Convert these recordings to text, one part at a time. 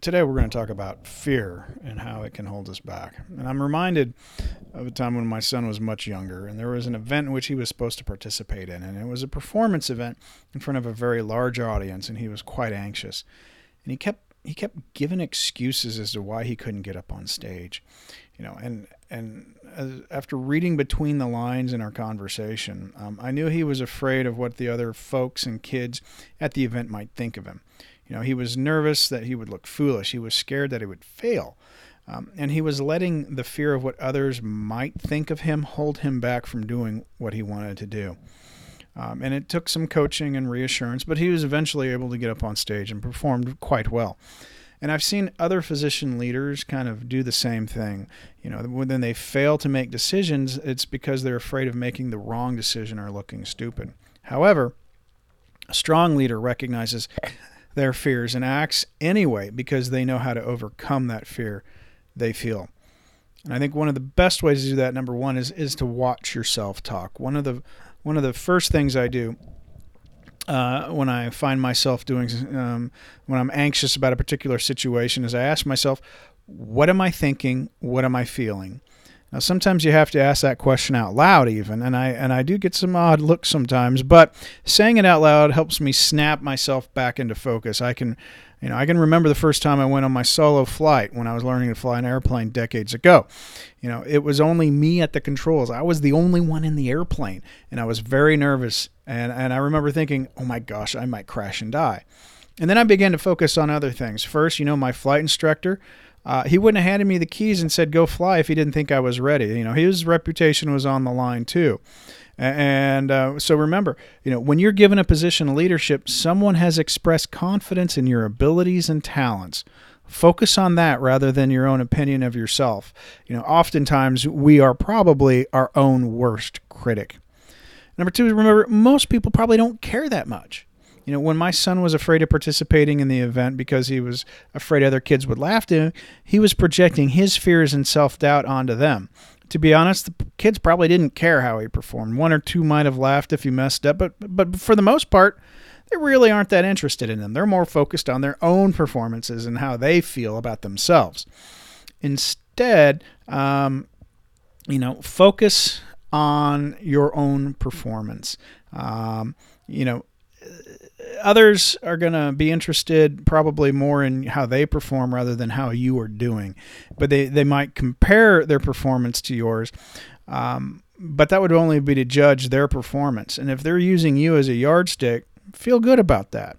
Today we're going to talk about fear and how it can hold us back. And I'm reminded of a time when my son was much younger, and there was an event in which he was supposed to participate in, and it was a performance event in front of a very large audience, and he was quite anxious, and he kept he kept giving excuses as to why he couldn't get up on stage, you know, and and as, after reading between the lines in our conversation, um, I knew he was afraid of what the other folks and kids at the event might think of him. You know, he was nervous that he would look foolish. He was scared that he would fail. Um, and he was letting the fear of what others might think of him hold him back from doing what he wanted to do. Um, and it took some coaching and reassurance, but he was eventually able to get up on stage and performed quite well. And I've seen other physician leaders kind of do the same thing. You know, when they fail to make decisions, it's because they're afraid of making the wrong decision or looking stupid. However, a strong leader recognizes their fears and acts anyway because they know how to overcome that fear they feel. And I think one of the best ways to do that, number one, is is to watch yourself talk. One of the one of the first things I do uh, when I find myself doing um, when I'm anxious about a particular situation is I ask myself, what am I thinking? What am I feeling? Now, sometimes you have to ask that question out loud, even, and I and I do get some odd looks sometimes. But saying it out loud helps me snap myself back into focus. I can, you know, I can remember the first time I went on my solo flight when I was learning to fly an airplane decades ago. You know, it was only me at the controls. I was the only one in the airplane, and I was very nervous. And and I remember thinking, oh my gosh, I might crash and die. And then I began to focus on other things. First, you know, my flight instructor uh, he wouldn't have handed me the keys and said, go fly if he didn't think I was ready. You know, his reputation was on the line too. And uh, so remember, you know, when you're given a position of leadership, someone has expressed confidence in your abilities and talents. Focus on that rather than your own opinion of yourself. You know, oftentimes we are probably our own worst critic. Number two, remember, most people probably don't care that much. You know, when my son was afraid of participating in the event because he was afraid other kids would laugh at him, he was projecting his fears and self doubt onto them. To be honest, the kids probably didn't care how he performed. One or two might have laughed if he messed up, but but for the most part, they really aren't that interested in them. They're more focused on their own performances and how they feel about themselves. Instead, um, you know, focus on your own performance. Um, you know, others are going to be interested probably more in how they perform rather than how you are doing. But they, they might compare their performance to yours. Um, but that would only be to judge their performance. And if they're using you as a yardstick, feel good about that.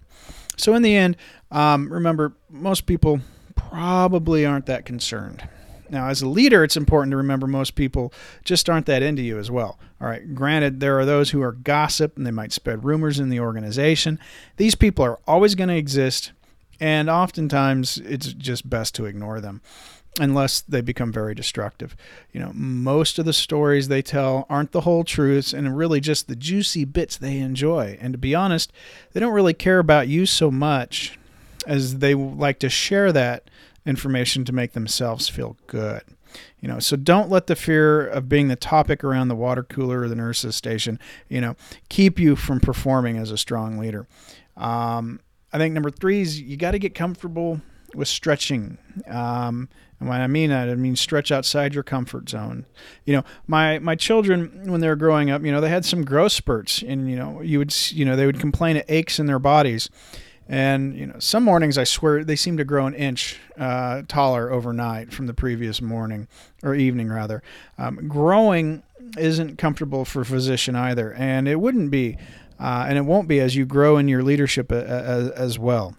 So, in the end, um, remember, most people probably aren't that concerned. Now, as a leader, it's important to remember most people just aren't that into you as well. All right, granted, there are those who are gossip and they might spread rumors in the organization. These people are always going to exist, and oftentimes it's just best to ignore them unless they become very destructive. You know, most of the stories they tell aren't the whole truths and really just the juicy bits they enjoy. And to be honest, they don't really care about you so much as they like to share that information to make themselves feel good. You know, so don't let the fear of being the topic around the water cooler or the nurse's station, you know, keep you from performing as a strong leader. Um, I think number three is you got to get comfortable with stretching. Um, and when I mean that, I mean stretch outside your comfort zone. You know, my my children when they were growing up, you know, they had some growth spurts, and you know, you would you know they would complain of aches in their bodies. And you know, some mornings I swear they seem to grow an inch uh, taller overnight from the previous morning or evening, rather. Um, growing isn't comfortable for a physician either, and it wouldn't be, uh, and it won't be as you grow in your leadership a, a, as well.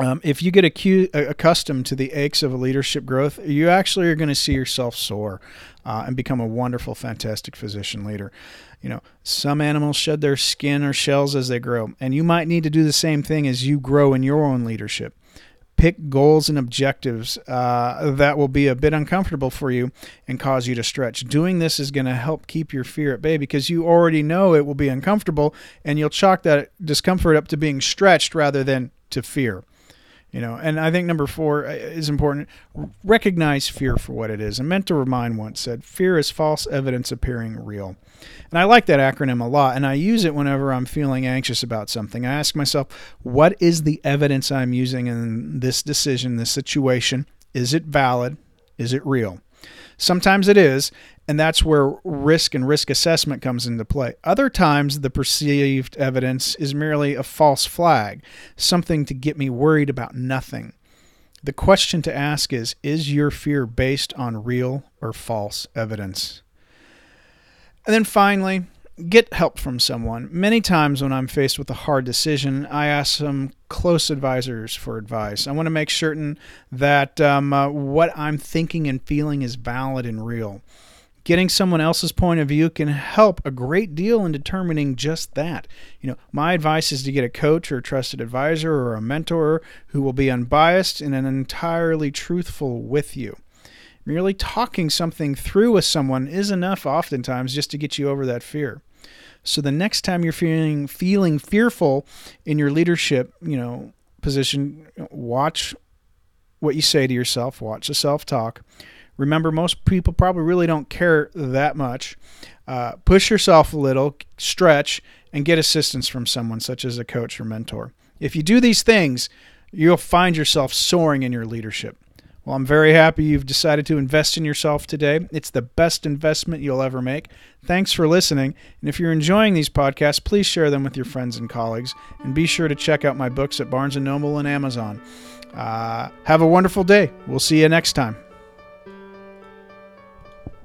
Um, if you get acu- accustomed to the aches of a leadership growth, you actually are going to see yourself soar uh, and become a wonderful, fantastic physician leader. You know, some animals shed their skin or shells as they grow, and you might need to do the same thing as you grow in your own leadership. Pick goals and objectives uh, that will be a bit uncomfortable for you and cause you to stretch. Doing this is going to help keep your fear at bay because you already know it will be uncomfortable and you'll chalk that discomfort up to being stretched rather than to fear you know and i think number four uh, is important. Recognize fear for what it is. A mentor of mine once said fear is false evidence appearing real. And i like that acronym a lot and i use it whenever i'm feeling anxious about something. I ask myself what is the evidence i'm using in this decision this situation? Is it valid? Is it real sometimes it is and that's where risk and risk assessment comes into play. Other times, the perceived evidence is merely a false flag, something to get me worried about nothing. The question to ask is Is your fear based on real or false evidence? And then finally, get help from someone. Many times when I'm faced with a hard decision, I ask some close advisors for advice. I want to make certain that um, uh, what I'm thinking and feeling is valid and real. Getting someone else's point of view can help a great deal in determining just that. You know, my advice is to get a coach or a trusted advisor or a mentor who will be unbiased and entirely truthful with you. Merely talking something through with someone is enough oftentimes just to get you over that fear. So the next time you're feeling feeling fearful in your leadership, you know, position, watch what you say to yourself, watch the self-talk Remember, most people probably really don't care that much. Uh, push yourself a little, stretch, and get assistance from someone such as a coach or mentor. If you do these things, you'll find yourself soaring in your leadership. Well, I'm very happy you've decided to invest in yourself today. It's the best investment you'll ever make. Thanks for listening. And if you're enjoying these podcasts, please share them with your friends and colleagues. And be sure to check out my books at Barnes & Noble and Amazon. Uh, have a wonderful day. We'll see you next time.